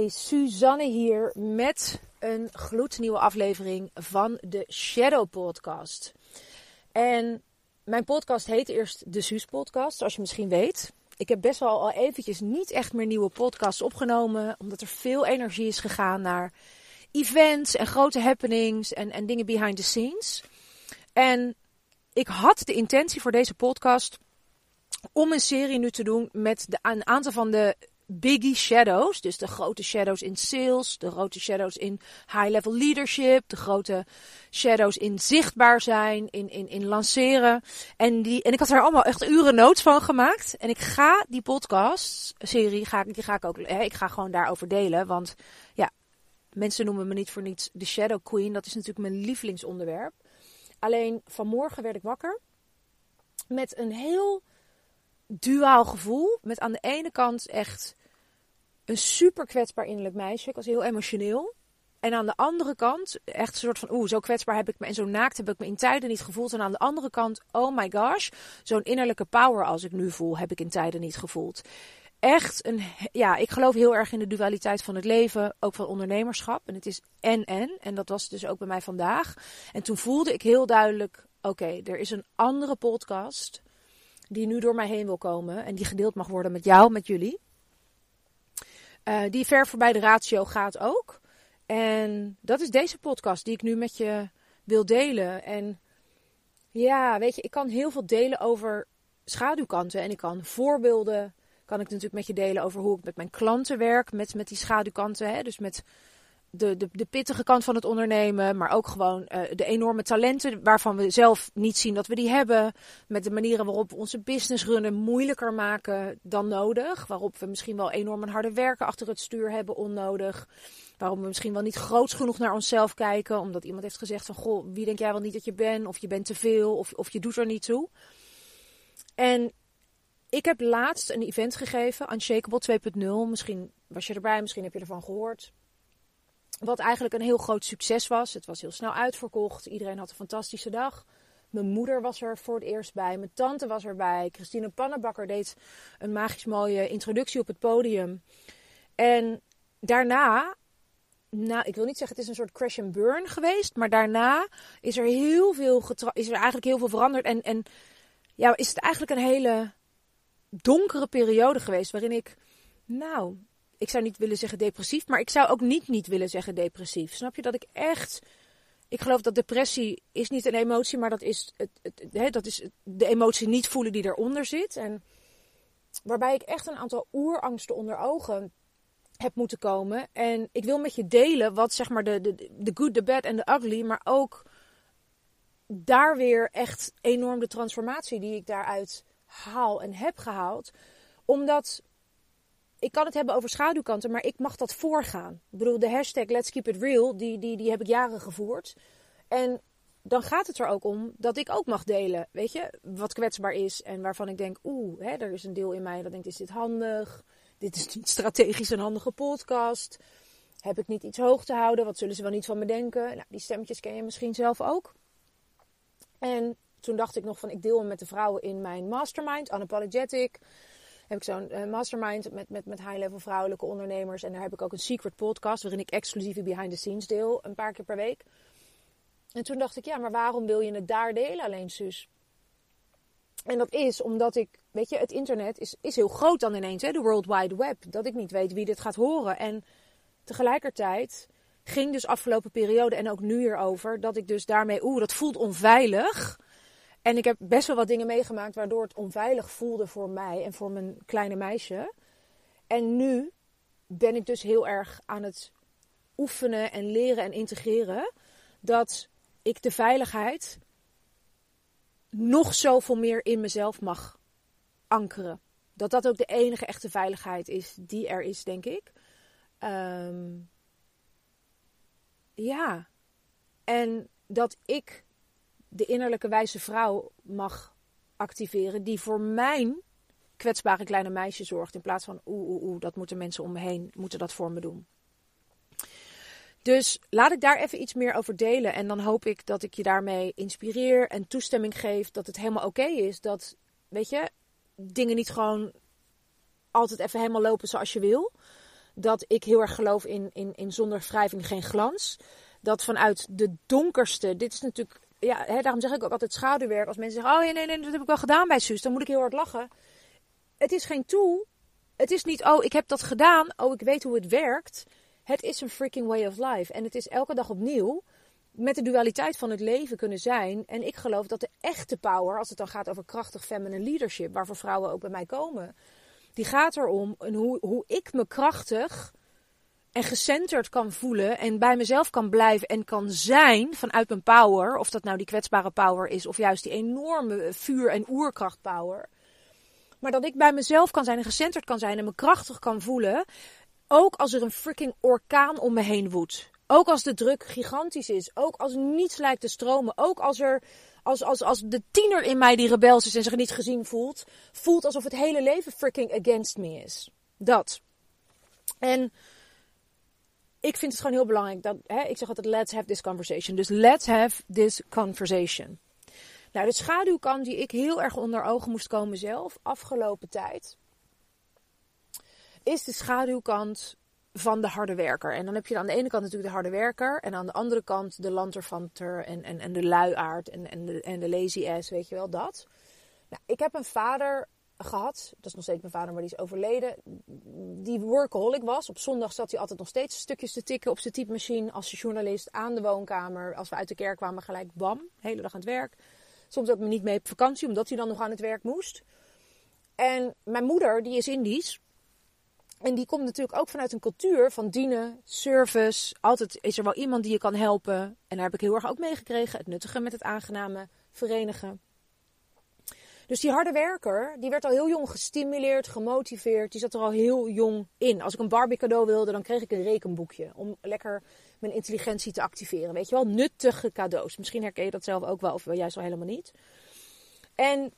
Hey, Suzanne hier met een gloednieuwe aflevering van de Shadow Podcast. En mijn podcast heet eerst de Suus Podcast, zoals je misschien weet. Ik heb best wel al eventjes niet echt meer nieuwe podcasts opgenomen, omdat er veel energie is gegaan naar events en grote happenings en, en dingen behind the scenes. En ik had de intentie voor deze podcast om een serie nu te doen met de, een aantal van de biggie shadows. Dus de grote shadows in sales, de grote shadows in high-level leadership, de grote shadows in zichtbaar zijn, in, in, in lanceren. En, die, en ik had er allemaal echt uren notes van gemaakt. En ik ga die podcast-serie, ga, die ga ik ook, hè, ik ga gewoon daarover delen. Want ja, mensen noemen me niet voor niets de Shadow Queen. Dat is natuurlijk mijn lievelingsonderwerp. Alleen vanmorgen werd ik wakker met een heel duaal gevoel. Met aan de ene kant echt een super kwetsbaar innerlijk meisje. Ik was heel emotioneel. En aan de andere kant, echt een soort van, oeh, zo kwetsbaar heb ik me en zo naakt heb ik me in tijden niet gevoeld. En aan de andere kant, oh my gosh, zo'n innerlijke power als ik nu voel, heb ik in tijden niet gevoeld. Echt een, ja, ik geloof heel erg in de dualiteit van het leven, ook van ondernemerschap. En het is en en, en dat was dus ook bij mij vandaag. En toen voelde ik heel duidelijk, oké, er is een andere podcast die nu door mij heen wil komen en die gedeeld mag worden met jou, met jullie. Uh, die ver voorbij de ratio gaat ook. En dat is deze podcast die ik nu met je wil delen. En ja, weet je, ik kan heel veel delen over schaduwkanten. En ik kan voorbeelden, kan ik natuurlijk met je delen over hoe ik met mijn klanten werk. Met, met die schaduwkanten, hè? dus met de, de, de pittige kant van het ondernemen, maar ook gewoon uh, de enorme talenten waarvan we zelf niet zien dat we die hebben. Met de manieren waarop we onze business runnen moeilijker maken dan nodig. Waarop we misschien wel enorm een harde werken achter het stuur hebben onnodig. Waarom we misschien wel niet groot genoeg naar onszelf kijken. Omdat iemand heeft gezegd van, goh, wie denk jij wel niet dat je bent? Of je bent te veel, of, of je doet er niet toe. En ik heb laatst een event gegeven, Unshakable 2.0. Misschien was je erbij, misschien heb je ervan gehoord. Wat eigenlijk een heel groot succes was. Het was heel snel uitverkocht. Iedereen had een fantastische dag. Mijn moeder was er voor het eerst bij. Mijn tante was erbij. Christine Pannenbakker deed een magisch mooie introductie op het podium. En daarna, nou, ik wil niet zeggen het is een soort crash and burn geweest. Maar daarna is er heel veel, is er eigenlijk heel veel veranderd. En, en ja, is het eigenlijk een hele donkere periode geweest. Waarin ik, nou, ik zou niet willen zeggen depressief, maar ik zou ook niet niet willen zeggen depressief. Snap je dat ik echt. Ik geloof dat depressie is niet een emotie, maar dat is, het, het, dat is de emotie niet voelen die eronder zit. En waarbij ik echt een aantal oerangsten onder ogen heb moeten komen. En ik wil met je delen wat zeg maar de, de, de good, the bad en de ugly, maar ook daar weer echt enorm de transformatie die ik daaruit haal en heb gehaald. Omdat ik kan het hebben over schaduwkanten, maar ik mag dat voorgaan. Ik bedoel, de hashtag Let's Keep It Real, die, die, die heb ik jaren gevoerd. En dan gaat het er ook om dat ik ook mag delen, weet je, wat kwetsbaar is. En waarvan ik denk, oeh, hè, er is een deel in mij dat denkt, is dit handig? Dit is niet strategisch een handige podcast. Heb ik niet iets hoog te houden? Wat zullen ze wel niet van me denken? Nou, die stemmetjes ken je misschien zelf ook. En toen dacht ik nog van, ik deel hem met de vrouwen in mijn mastermind, Unapologetic heb ik zo'n uh, mastermind met, met, met high-level vrouwelijke ondernemers. En daar heb ik ook een secret podcast waarin ik exclusieve behind the scenes deel, een paar keer per week. En toen dacht ik, ja, maar waarom wil je het daar delen alleen, zus? En dat is omdat ik, weet je, het internet is, is heel groot dan ineens, hè, de World Wide Web. Dat ik niet weet wie dit gaat horen. En tegelijkertijd ging dus afgelopen periode en ook nu hierover, dat ik dus daarmee, oeh, dat voelt onveilig. En ik heb best wel wat dingen meegemaakt waardoor het onveilig voelde voor mij en voor mijn kleine meisje. En nu ben ik dus heel erg aan het oefenen en leren en integreren dat ik de veiligheid nog zoveel meer in mezelf mag ankeren. Dat dat ook de enige echte veiligheid is die er is, denk ik. Um, ja. En dat ik de innerlijke wijze vrouw mag activeren. Die voor mijn kwetsbare kleine meisje zorgt. In plaats van oeh, oeh, oeh, dat moeten mensen om me heen, moeten dat voor me doen. Dus laat ik daar even iets meer over delen. En dan hoop ik dat ik je daarmee inspireer en toestemming geef dat het helemaal oké is. Dat, weet je, dingen niet gewoon altijd even helemaal lopen zoals je wil. dat ik heel erg geloof in, in, in zonder wrijving geen glans. Dat vanuit de donkerste, dit is natuurlijk, ja, hè, daarom zeg ik ook altijd schaduwwerk. Als mensen zeggen, oh nee, nee, dat heb ik wel gedaan bij Suus, dan moet ik heel hard lachen. Het is geen tool. Het is niet, oh, ik heb dat gedaan, oh, ik weet hoe het werkt. Het is een freaking way of life. En het is elke dag opnieuw met de dualiteit van het leven kunnen zijn. En ik geloof dat de echte power, als het dan gaat over krachtig feminine leadership, waarvoor vrouwen ook bij mij komen, die gaat erom hoe, hoe ik me krachtig en gecenterd kan voelen en bij mezelf kan blijven en kan zijn vanuit mijn power. Of dat nou die kwetsbare power is of juist die enorme vuur- en oerkracht power. Maar dat ik bij mezelf kan zijn en gecenterd kan zijn en me krachtig kan voelen. Ook als er een freaking orkaan om me heen woedt. Ook als de druk gigantisch is. Ook als niets lijkt te stromen. Ook als er. Als, als, als de tiener in mij die rebels is en zich niet gezien voelt. Voelt alsof het hele leven freaking against me is. Dat. En ik vind het gewoon heel belangrijk dat. Hè, ik zeg altijd: let's have this conversation. Dus let's have this conversation. Nou, de schaduwkant die ik heel erg onder ogen moest komen zelf afgelopen tijd. Is de schaduwkant van de harde werker. En dan heb je aan de ene kant natuurlijk de harde werker. En aan de andere kant de lanterfanter en, en, en de luiaard en, en, de, en de lazy ass, weet je wel, dat. Nou, ik heb een vader gehad, dat is nog steeds mijn vader, maar die is overleden. Die workaholic was. Op zondag zat hij altijd nog steeds stukjes te tikken op zijn typemachine als journalist aan de woonkamer. Als we uit de kerk kwamen, gelijk bam, hele dag aan het werk. Soms ook niet mee op vakantie, omdat hij dan nog aan het werk moest. En mijn moeder, die is Indisch. En die komt natuurlijk ook vanuit een cultuur van dienen, service. Altijd is er wel iemand die je kan helpen. En daar heb ik heel erg ook meegekregen. Het nuttige met het aangename verenigen. Dus die harde werker, die werd al heel jong gestimuleerd, gemotiveerd. Die zat er al heel jong in. Als ik een Barbie cadeau wilde, dan kreeg ik een rekenboekje. Om lekker mijn intelligentie te activeren. Weet je wel, nuttige cadeaus. Misschien herken je dat zelf ook wel, of juist wel helemaal niet. En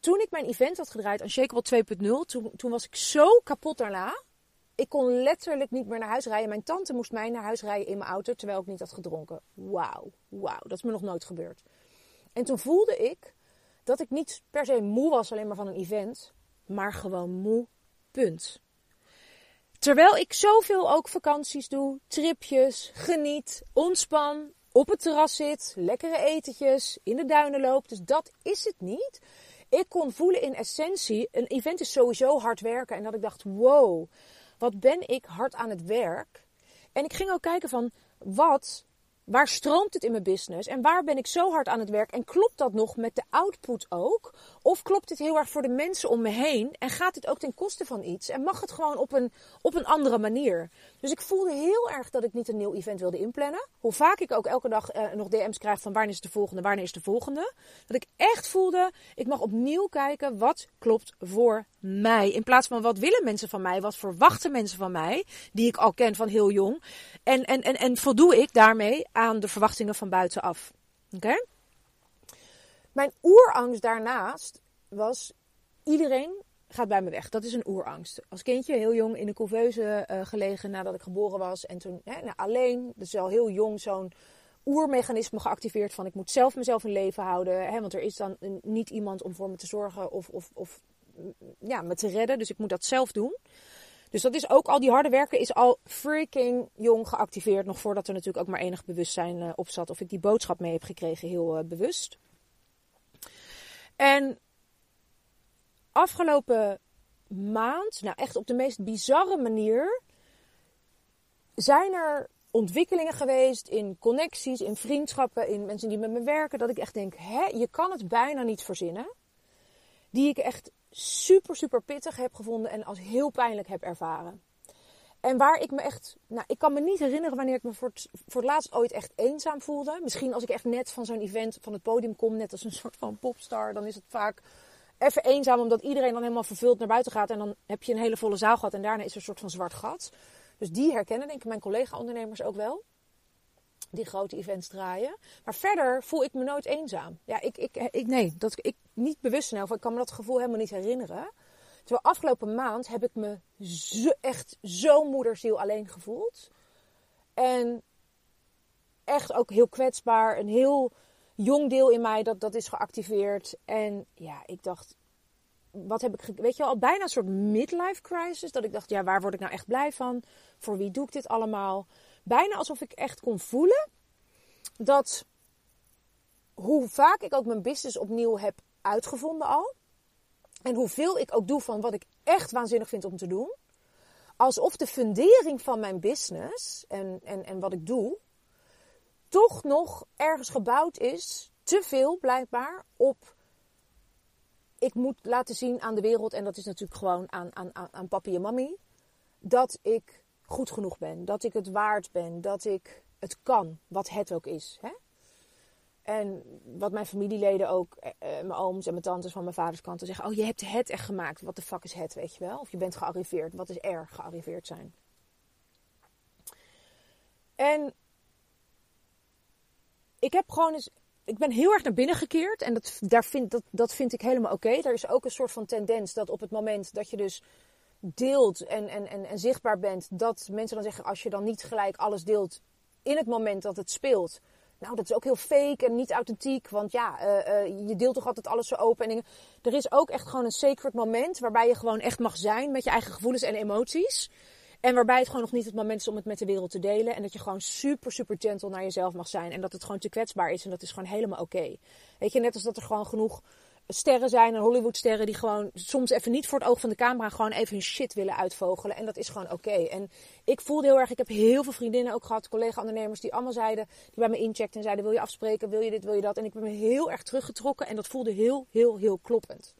toen ik mijn event had gedraaid aan Shakeable 2.0, toen, toen was ik zo kapot daarna. Ik kon letterlijk niet meer naar huis rijden. Mijn tante moest mij naar huis rijden in mijn auto terwijl ik niet had gedronken. Wauw, wauw, dat is me nog nooit gebeurd. En toen voelde ik dat ik niet per se moe was alleen maar van een event, maar gewoon moe, punt. Terwijl ik zoveel ook vakanties doe, tripjes, geniet, ontspan, op het terras zit, lekkere etentjes, in de duinen loop. Dus dat is het niet. Ik kon voelen in essentie, een event is sowieso hard werken. En dat ik dacht, wow, wat ben ik hard aan het werk. En ik ging ook kijken van, wat Waar stroomt het in mijn business? En waar ben ik zo hard aan het werk? En klopt dat nog met de output ook? Of klopt dit heel erg voor de mensen om me heen? En gaat dit ook ten koste van iets? En mag het gewoon op een, op een andere manier? Dus ik voelde heel erg dat ik niet een nieuw event wilde inplannen. Hoe vaak ik ook elke dag uh, nog DM's krijg van wanneer is de volgende, wanneer is de volgende. Dat ik echt voelde, ik mag opnieuw kijken wat klopt voor mij. In plaats van wat willen mensen van mij? Wat verwachten mensen van mij? Die ik al ken van heel jong. En, en, en, en voldoe ik daarmee aan de verwachtingen van buitenaf. Oké? Mijn oerangst daarnaast was: iedereen gaat bij me weg. Dat is een oerangst. Als kindje heel jong in een couveuse uh, gelegen nadat ik geboren was. En toen hè, nou, alleen, dus al heel jong, zo'n oermechanisme geactiveerd van ik moet zelf mezelf in leven houden. Hè, want er is dan niet iemand om voor me te zorgen of, of, of ja, me te redden. Dus ik moet dat zelf doen. Dus dat is ook al die harde werken is al freaking jong geactiveerd. Nog voordat er natuurlijk ook maar enig bewustzijn uh, op zat. Of ik die boodschap mee heb gekregen, heel uh, bewust. En afgelopen maand, nou echt op de meest bizarre manier, zijn er ontwikkelingen geweest in connecties, in vriendschappen, in mensen die met me werken. Dat ik echt denk, hè, je kan het bijna niet verzinnen. Die ik echt super, super pittig heb gevonden en als heel pijnlijk heb ervaren. En waar ik me echt, nou, ik kan me niet herinneren wanneer ik me voor het, voor het laatst ooit echt eenzaam voelde. Misschien als ik echt net van zo'n event van het podium kom, net als een soort van popstar, dan is het vaak even eenzaam omdat iedereen dan helemaal vervuld naar buiten gaat. En dan heb je een hele volle zaal gehad en daarna is er een soort van zwart gat. Dus die herkennen denk ik mijn collega-ondernemers ook wel die grote events draaien. Maar verder voel ik me nooit eenzaam. Ja, ik, ik, ik nee, dat ik niet bewust of ik kan me dat gevoel helemaal niet herinneren. Terwijl afgelopen maand heb ik me echt zo moederziel alleen gevoeld. En echt ook heel kwetsbaar. Een heel jong deel in mij dat, dat is geactiveerd. En ja, ik dacht, wat heb ik, weet je al, bijna een soort midlife crisis. Dat ik dacht, ja, waar word ik nou echt blij van? Voor wie doe ik dit allemaal? Bijna alsof ik echt kon voelen dat hoe vaak ik ook mijn business opnieuw heb uitgevonden al. En hoeveel ik ook doe van wat ik echt waanzinnig vind om te doen. Alsof de fundering van mijn business en, en, en wat ik doe, toch nog ergens gebouwd is, te veel blijkbaar, op ik moet laten zien aan de wereld, en dat is natuurlijk gewoon aan, aan, aan papi en mami, dat ik goed genoeg ben, dat ik het waard ben, dat ik het kan, wat het ook is. Hè? En wat mijn familieleden ook, eh, eh, mijn ooms en mijn tantes van mijn vaders kant, zeggen: Oh, je hebt het echt gemaakt. Wat de fuck is het, weet je wel? Of je bent gearriveerd. Wat is er gearriveerd zijn? En ik heb gewoon eens. Ik ben heel erg naar binnen gekeerd. En dat, daar vind, dat, dat vind ik helemaal oké. Er is ook een soort van tendens dat op het moment dat je dus deelt en, en, en, en zichtbaar bent, dat mensen dan zeggen: Als je dan niet gelijk alles deelt in het moment dat het speelt nou, dat is ook heel fake en niet authentiek. Want ja, uh, uh, je deelt toch altijd alles zo open. En dingen. Er is ook echt gewoon een sacred moment waarbij je gewoon echt mag zijn met je eigen gevoelens en emoties. En waarbij het gewoon nog niet het moment is om het met de wereld te delen. En dat je gewoon super, super gentle naar jezelf mag zijn. En dat het gewoon te kwetsbaar is. En dat is gewoon helemaal oké. Weet je, net als dat er gewoon genoeg sterren zijn en Hollywoodsterren die gewoon soms even niet voor het oog van de camera gewoon even hun shit willen uitvogelen. En dat is gewoon oké. En ik voelde heel erg, ik heb heel veel vriendinnen ook gehad, collega-ondernemers die allemaal zeiden, die bij me incheckten en zeiden: wil je afspreken, wil je dit, wil je dat? En ik ben me heel erg teruggetrokken en dat voelde heel, heel, heel kloppend.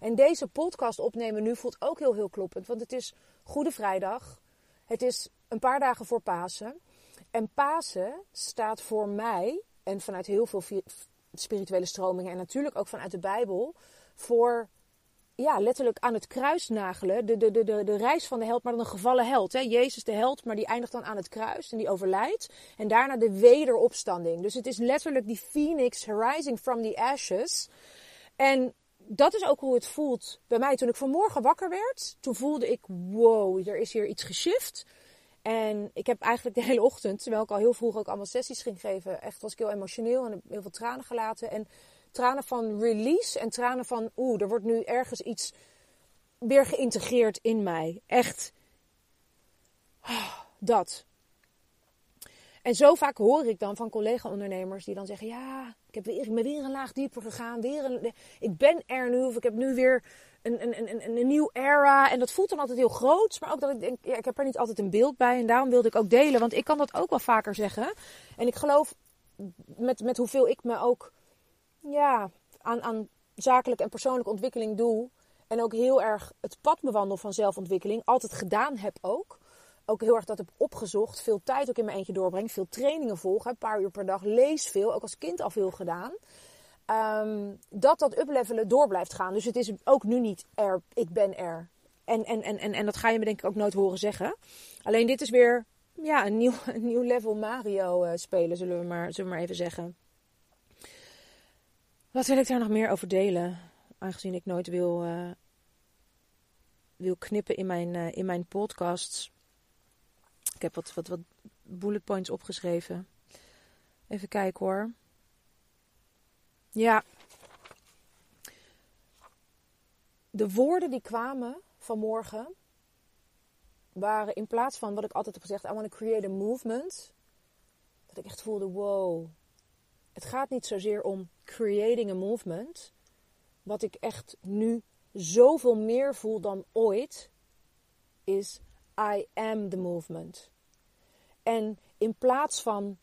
En deze podcast opnemen nu voelt ook heel, heel kloppend, want het is Goede Vrijdag. Het is een paar dagen voor Pasen. En Pasen staat voor mij en vanuit heel veel spirituele stromingen en natuurlijk ook vanuit de Bijbel voor ja, letterlijk aan het kruis nagelen. De, de, de, de, de reis van de held, maar dan een gevallen held. Hè? Jezus de held, maar die eindigt dan aan het kruis en die overlijdt. En daarna de wederopstanding. Dus het is letterlijk die phoenix rising from the ashes. En dat is ook hoe het voelt bij mij. Toen ik vanmorgen wakker werd, toen voelde ik, wow, er is hier iets geshift. En ik heb eigenlijk de hele ochtend, terwijl ik al heel vroeg ook allemaal sessies ging geven, echt was ik heel emotioneel en heb heel veel tranen gelaten. En tranen van release en tranen van, oeh, er wordt nu ergens iets weer geïntegreerd in mij. Echt. Dat. En zo vaak hoor ik dan van collega-ondernemers die dan zeggen: Ja, ik, heb weer, ik ben weer een laag dieper gegaan. Weer ik ben er nu, of ik heb nu weer een, een, een, een, nieuw era. En dat voelt dan altijd heel groot. Maar ook dat ik denk, ja, ik heb er niet altijd een beeld bij. En daarom wilde ik ook delen. Want ik kan dat ook wel vaker zeggen. En ik geloof met, met hoeveel ik me ook ja, aan, aan zakelijke en persoonlijke ontwikkeling doe. En ook heel erg het pad bewandel van zelfontwikkeling. Altijd gedaan heb ook. Ook heel erg dat heb opgezocht. Veel tijd ook in mijn eentje doorbreng. Veel trainingen volgen. Een paar uur per dag. Lees veel. Ook als kind al veel gedaan. Um, dat dat uplevelen door blijft gaan. Dus het is ook nu niet er, ik ben er. En, en, en, en, en dat ga je me denk ik ook nooit horen zeggen. Alleen dit is weer ja, een, nieuw, een nieuw level Mario uh, spelen, zullen we, maar, zullen we maar even zeggen. Wat wil ik daar nog meer over delen? Aangezien ik nooit wil, uh, wil knippen in mijn, uh, in mijn podcasts. Ik heb wat, wat, wat bullet points opgeschreven. Even kijken hoor. Ja. De woorden die kwamen vanmorgen waren in plaats van wat ik altijd heb gezegd, I want to create a movement. Dat ik echt voelde, wow. Het gaat niet zozeer om creating a movement. Wat ik echt nu zoveel meer voel dan ooit, is I am the movement. En in plaats van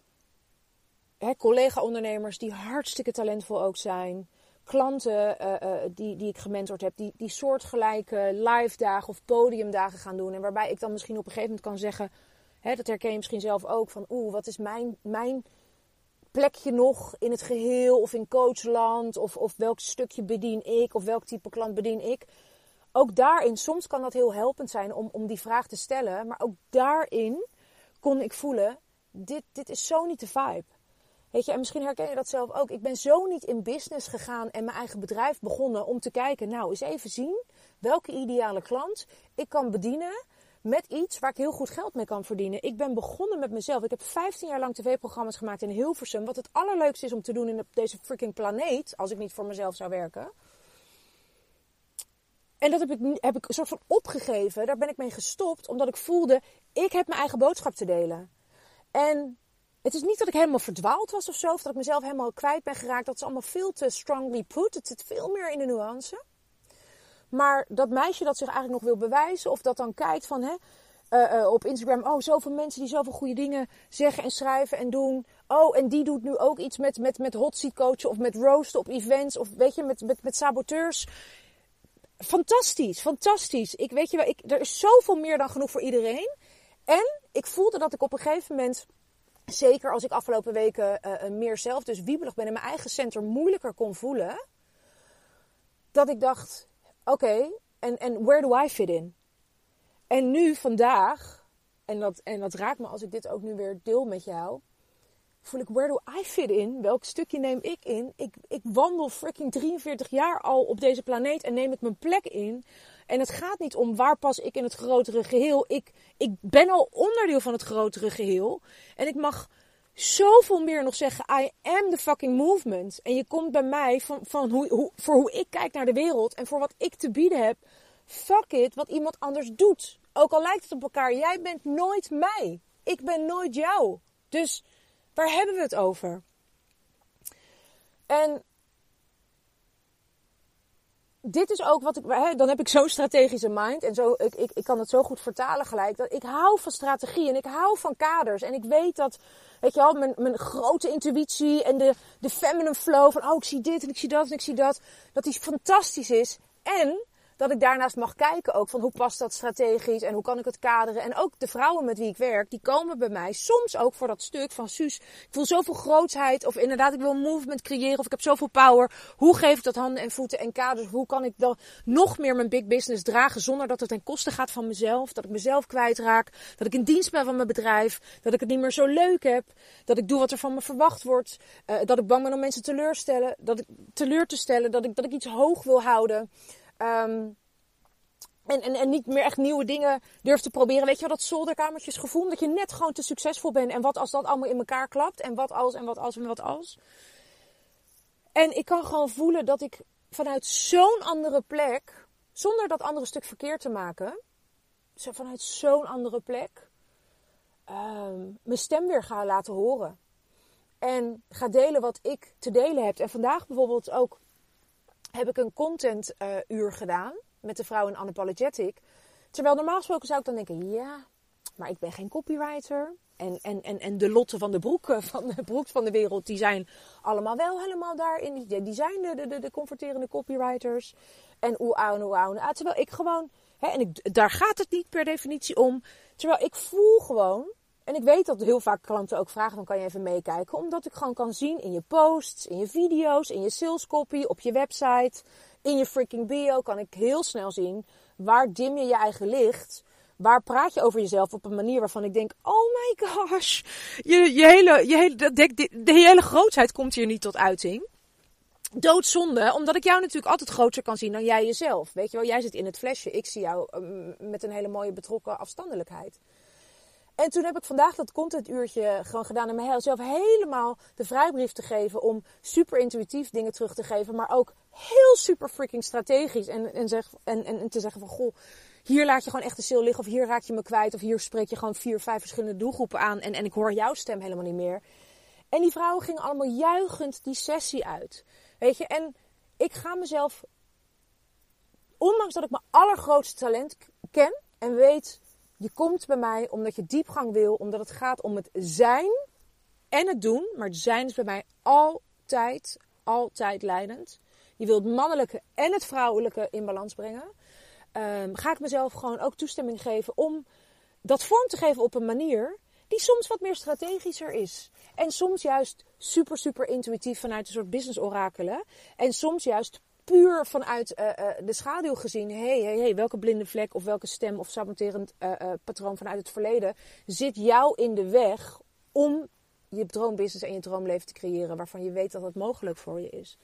collega-ondernemers die hartstikke talentvol ook zijn. Klanten uh, uh, die, die ik gementord heb, die, die soortgelijke live dagen of podiumdagen gaan doen. En waarbij ik dan misschien op een gegeven moment kan zeggen, dat herken je misschien zelf ook, van oeh, wat is mijn, mijn plekje nog in het geheel of in coachland? Of, of welk stukje bedien ik? Of welk type klant bedien ik? Ook daarin, soms kan dat heel helpend zijn om, om die vraag te stellen. Maar ook daarin kon ik voelen, dit, dit is zo niet de vibe. Weet je, en misschien herken je dat zelf ook. Ik ben zo niet in business gegaan en mijn eigen bedrijf begonnen om te kijken, nou, eens even zien welke ideale klant ik kan bedienen met iets waar ik heel goed geld mee kan verdienen. Ik ben begonnen met mezelf. Ik heb 15 jaar lang tv-programma's gemaakt in Hilversum. Wat het allerleukste is om te doen in deze freaking planeet, als ik niet voor mezelf zou werken. En dat heb ik, heb ik een soort van opgegeven. Daar ben ik mee gestopt. Omdat ik voelde, ik heb mijn eigen boodschap te delen. En het is niet dat ik helemaal verdwaald was of zo. Of dat ik mezelf helemaal kwijt ben geraakt. Dat is allemaal veel te strongly put. Het zit veel meer in de nuance. Maar dat meisje dat zich eigenlijk nog wil bewijzen. Of dat dan kijkt van... Hè, uh, uh, op Instagram. Oh, zoveel mensen die zoveel goede dingen zeggen en schrijven en doen. Oh, en die doet nu ook iets met, met, met hot seat coachen of met roosten op events. Of weet je, met, met, met saboteurs. Fantastisch, fantastisch. Ik weet je wel, ik, er is zoveel meer dan genoeg voor iedereen. En ik voelde dat ik op een gegeven moment, zeker als ik afgelopen weken uh, meer zelf dus wiebelig ben en mijn eigen center moeilijker kon voelen. Dat ik dacht, oké, en en where do I fit in? En nu, vandaag, en dat, en dat raakt me als ik dit ook nu weer deel met jou, voel ik, where do I fit in? Welk stukje neem ik in? Ik, ik wandel freaking 43 jaar al op deze planeet en neem ik mijn plek in. En het gaat niet om waar pas ik in het grotere geheel. Ik, ik ben al onderdeel van het grotere geheel. En ik mag zoveel meer nog zeggen. I am the fucking movement. En je komt bij mij van, van hoe, hoe, voor hoe ik kijk naar de wereld en voor wat ik te bieden heb. Fuck it, wat iemand anders doet. Ook al lijkt het op elkaar, jij bent nooit mij. Ik ben nooit jou. Dus waar hebben we het over? En dit is ook wat ik. Hè, dan heb ik zo'n strategische mind. En zo, ik, ik, ik kan het zo goed vertalen gelijk. Dat ik hou van strategie en ik hou van kaders. En ik weet dat. Weet je wel, mijn, mijn grote intuïtie en de, de feminine flow van. Oh, ik zie dit en ik zie dat en ik zie dat. Dat die fantastisch is. En dat ik daarnaast mag kijken ook van hoe past dat strategisch en hoe kan ik het kaderen. En ook de vrouwen met wie ik werk, die komen bij mij soms ook voor dat stuk van Suus, ik voel zoveel grootsheid of inderdaad ik wil movement creëren of ik heb zoveel power. Hoe geef ik dat handen en voeten en kaders? Hoe kan ik dan nog meer mijn big business dragen zonder dat het ten koste gaat van mezelf? Dat ik mezelf kwijtraak, dat ik in dienst ben van mijn bedrijf, dat ik het niet meer zo leuk heb, dat ik doe wat er van me verwacht wordt, uh, dat ik bang ben om mensen teleurstellen, dat ik teleur te stellen, dat ik, dat ik iets hoog wil houden. Um, en, en, en niet meer echt nieuwe dingen durft te proberen. Weet je wel, dat zolderkamertjesgevoel. Dat je net gewoon te succesvol bent. En wat als dat allemaal in elkaar klapt. En wat als, en wat als, en wat als. En ik kan gewoon voelen dat ik vanuit zo'n andere plek. Zonder dat andere stuk verkeerd te maken. Vanuit zo'n andere plek. Um, mijn stem weer ga laten horen. En ga delen wat ik te delen heb. En vandaag bijvoorbeeld ook heb ik een content uh, uur gedaan met de vrouw in Unapologetic. Terwijl normaal gesproken zou ik dan denken, ja, maar ik ben geen copywriter. En, en, en, en de lotten van de broeken van de broeks van de wereld, die zijn allemaal wel helemaal daarin. Die, zijn de, de, de converterende copywriters. En hoe en hoe en Terwijl ik gewoon, hè, en ik, daar gaat het niet per definitie om. Terwijl ik voel gewoon, en ik weet dat heel vaak klanten ook vragen, dan kan je even meekijken. Omdat ik gewoon kan zien in je posts, in je video's, in je sales copy, op je website, in je freaking bio kan ik heel snel zien waar dim je je eigen licht. Waar praat je over jezelf op een manier waarvan ik denk: oh my gosh, je, je hele, je hele, de, hele grootheid komt hier niet tot uiting. Doodzonde, omdat ik jou natuurlijk altijd groter kan zien dan jij jezelf. Weet je wel, jij zit in het flesje, ik zie jou um, met een hele mooie betrokken afstandelijkheid. En toen heb ik vandaag dat contentuurtje gewoon gedaan en mezelf helemaal de vrijbrief te geven om super intuïtief dingen terug te geven, maar ook heel super freaking strategisch. En, en, zeg, en, en, te zeggen van goh, hier laat je gewoon echt de ziel liggen of hier raak je me kwijt of hier spreek je gewoon vier, vijf verschillende doelgroepen aan en, en ik hoor jouw stem helemaal niet meer. En die vrouwen gingen allemaal juichend die sessie uit. Weet je, en ik ga mezelf, ondanks dat ik mijn allergrootste talent ken en weet je komt bij mij omdat je diepgang wil, omdat het gaat om het zijn en het doen. Maar het zijn is bij mij altijd, altijd leidend. Je wilt het mannelijke en het vrouwelijke in balans brengen. Um, ga ik mezelf gewoon ook toestemming geven om dat vorm te geven op een manier die soms wat meer strategischer is. En soms juist super, super intuïtief vanuit een soort business orakelen. En soms juist puur vanuit uh, uh, de schaduw gezien, hey, hey, hey, welke blinde vlek of welke stem of saboterend uh, patroon vanuit het verleden zit jou in de weg om je droombusiness en je droomleven te creëren waarvan je weet dat het mogelijk voor je is.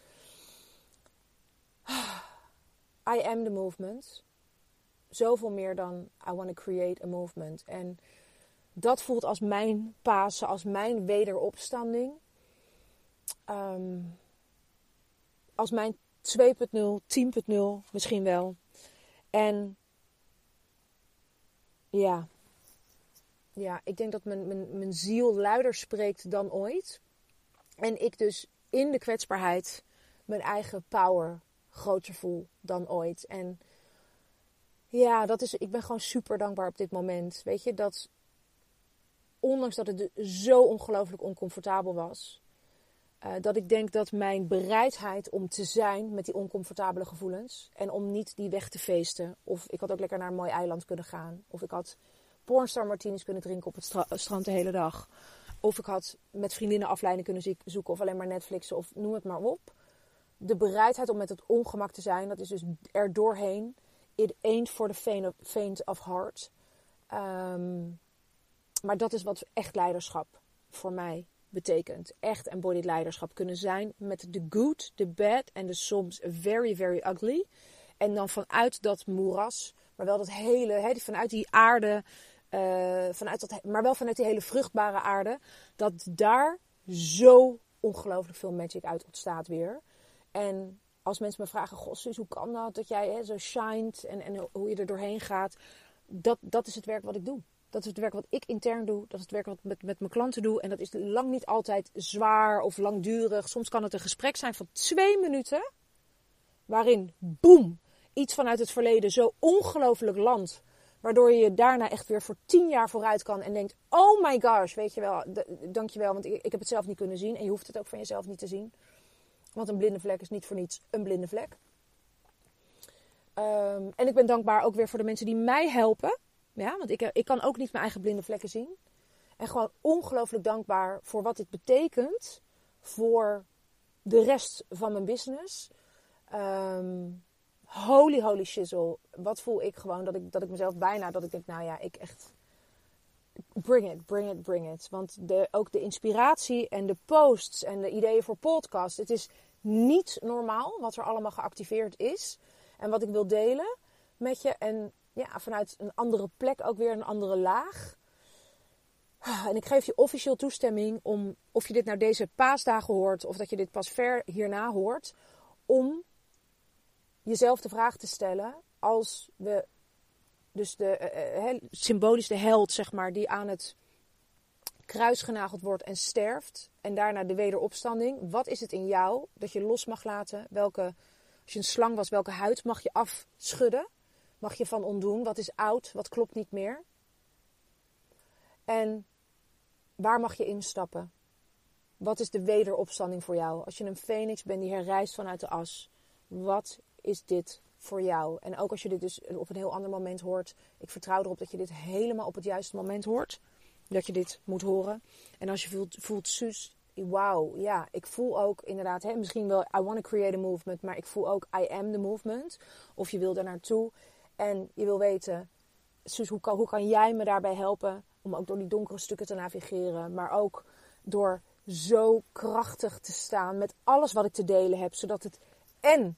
I am the movement. Zoveel meer dan I want to create a movement. En dat voelt als mijn Pasen, als mijn wederopstanding. Um, als mijn 2.0, 10.0 misschien wel. En ja, ja ik denk dat mijn, mijn, mijn ziel luider spreekt dan ooit. En ik dus in de kwetsbaarheid mijn eigen power groter voel dan ooit. En ja, dat is, ik ben gewoon super dankbaar op dit moment. Weet je, dat ondanks dat het zo ongelooflijk oncomfortabel was, uh, dat ik denk dat mijn bereidheid om te zijn met die oncomfortabele gevoelens en om niet die weg te feesten, of ik had ook lekker naar een mooi eiland kunnen gaan, of ik had pornstar martinis kunnen drinken op het strand de hele dag, of ik had met vriendinnen afleiding kunnen zoeken, of alleen maar Netflixen, of noem het maar op. De bereidheid om met het ongemak te zijn, dat is dus er doorheen. It ain't for the faint of heart. Um, maar dat is wat echt leiderschap voor mij betekent. Echt embodied leiderschap kunnen zijn met de good, de bad en de soms very, very ugly. En dan vanuit dat moeras, maar wel dat hele, vanuit die aarde, uh, vanuit dat, maar wel vanuit die hele vruchtbare aarde, dat daar zo ongelooflijk veel magic uit ontstaat weer. En als mensen me vragen, goh hoe kan dat, dat jij zo shined en, en hoe je er doorheen gaat. Dat, dat is het werk wat ik doe. Dat is het werk wat ik intern doe. Dat is het werk wat ik met, met mijn klanten doe. En dat is lang niet altijd zwaar of langdurig. Soms kan het een gesprek zijn van twee minuten. Waarin, boem, iets vanuit het verleden zo ongelooflijk landt. Waardoor je daarna echt weer voor tien jaar vooruit kan. En denkt, oh my gosh, weet je wel, dankjewel. Want ik, ik heb het zelf niet kunnen zien. En je hoeft het ook van jezelf niet te zien. Want een blinde vlek is niet voor niets een blinde vlek. Um, en ik ben dankbaar ook weer voor de mensen die mij helpen. Ja, want ik, ik kan ook niet mijn eigen blinde vlekken zien. En gewoon ongelooflijk dankbaar voor wat dit betekent voor de rest van mijn business. Um, holy, holy shizzle. Wat voel ik gewoon dat ik, dat ik mezelf bijna, dat ik denk, nou ja, ik echt. Bring it, bring it, bring it. Want de, ook de inspiratie en de posts en de ideeën voor podcast. Het is niet normaal wat er allemaal geactiveerd is. En wat ik wil delen met je. En ja, vanuit een andere plek ook weer een andere laag. En ik geef je officieel toestemming om, of je dit naar deze paasdagen hoort, of dat je dit pas ver hierna hoort, om jezelf de vraag te stellen als we, dus de, uh, symbolisch de held, zeg maar, die aan het kruis genageld wordt en sterft, en daarna de wederopstanding. Wat is het in jou dat je los mag laten? Welke, als je een slang was, welke huid mag je afschudden? Mag je van ontdoen? Wat is oud? Wat klopt niet meer? En waar mag je instappen? Wat is de wederopstanding voor jou? Als je een phoenix bent die herrijst vanuit de as, wat is dit voor jou? En ook als je dit dus op een heel ander moment hoort, ik vertrouw erop dat je dit helemaal op het juiste moment hoort. Dat je dit moet horen. En als je voelt, voelt Suus, wauw, ja, ik voel ook inderdaad, hè, misschien wel, I want to create a movement, maar ik voel ook, I am the movement. Of je wil daar naartoe. En je wil weten, hoe kan, hoe kan jij me daarbij helpen om ook door die donkere stukken te navigeren, maar ook door zo krachtig te staan met alles wat ik te delen heb, zodat het en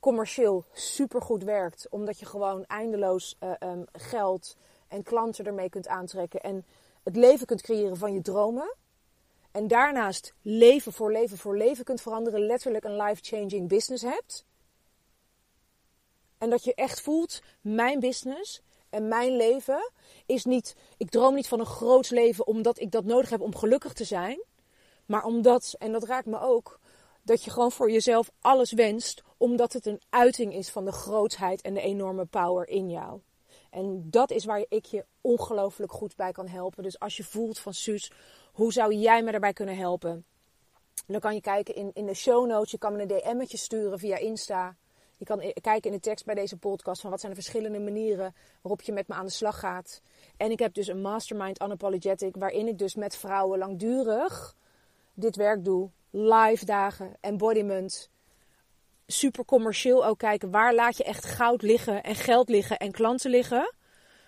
commercieel supergoed werkt, omdat je gewoon eindeloos uh, um, geld en klanten ermee kunt aantrekken en het leven kunt creëren van je dromen. En daarnaast leven voor leven voor leven kunt veranderen, letterlijk een life-changing business hebt. En dat je echt voelt, mijn business en mijn leven is niet, ik droom niet van een groot leven omdat ik dat nodig heb om gelukkig te zijn. Maar omdat, en dat raakt me ook, dat je gewoon voor jezelf alles wenst, omdat het een uiting is van de grootheid en de enorme power in jou. En dat is waar ik je ongelooflijk goed bij kan helpen. Dus als je voelt van Suus, hoe zou jij me daarbij kunnen helpen? Dan kan je kijken in, in de show notes. Je kan me een DM'tje sturen via Insta. Je kan kijken in de tekst bij deze podcast van wat zijn de verschillende manieren waarop je met me aan de slag gaat. En ik heb dus een mastermind unapologetic waarin ik dus met vrouwen langdurig dit werk doe. Live dagen, embodiment. Super commercieel ook kijken. Waar laat je echt goud liggen en geld liggen en klanten liggen?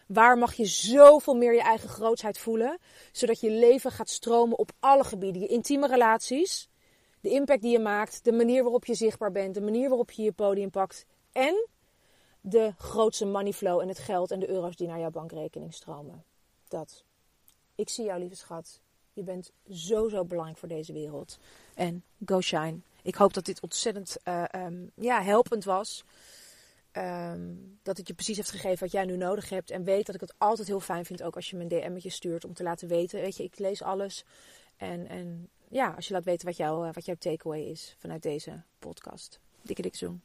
Waar mag je zoveel meer je eigen grootheid voelen? Zodat je leven gaat stromen op alle gebieden. Je intieme relaties, de impact die je maakt, de manier waarop je zichtbaar bent, de manier waarop je je podium pakt en de grootste money flow en het geld en de euro's die naar jouw bankrekening stromen. Dat. Ik zie jou, lieve schat. Je bent zo, zo belangrijk voor deze wereld. En go shine. Ik hoop dat dit ontzettend eh, ehm, ja, helpend was. Ehm, dat het je precies heeft gegeven wat jij nu nodig hebt. En weet dat ik het altijd heel fijn vind ook als je me een DM'tje stuurt om te laten weten. Weet je, ik lees alles. En, en ja, als je laat weten wat, jouw eh, wat jouw takeaway is vanuit deze podcast. Dikke dik zoen.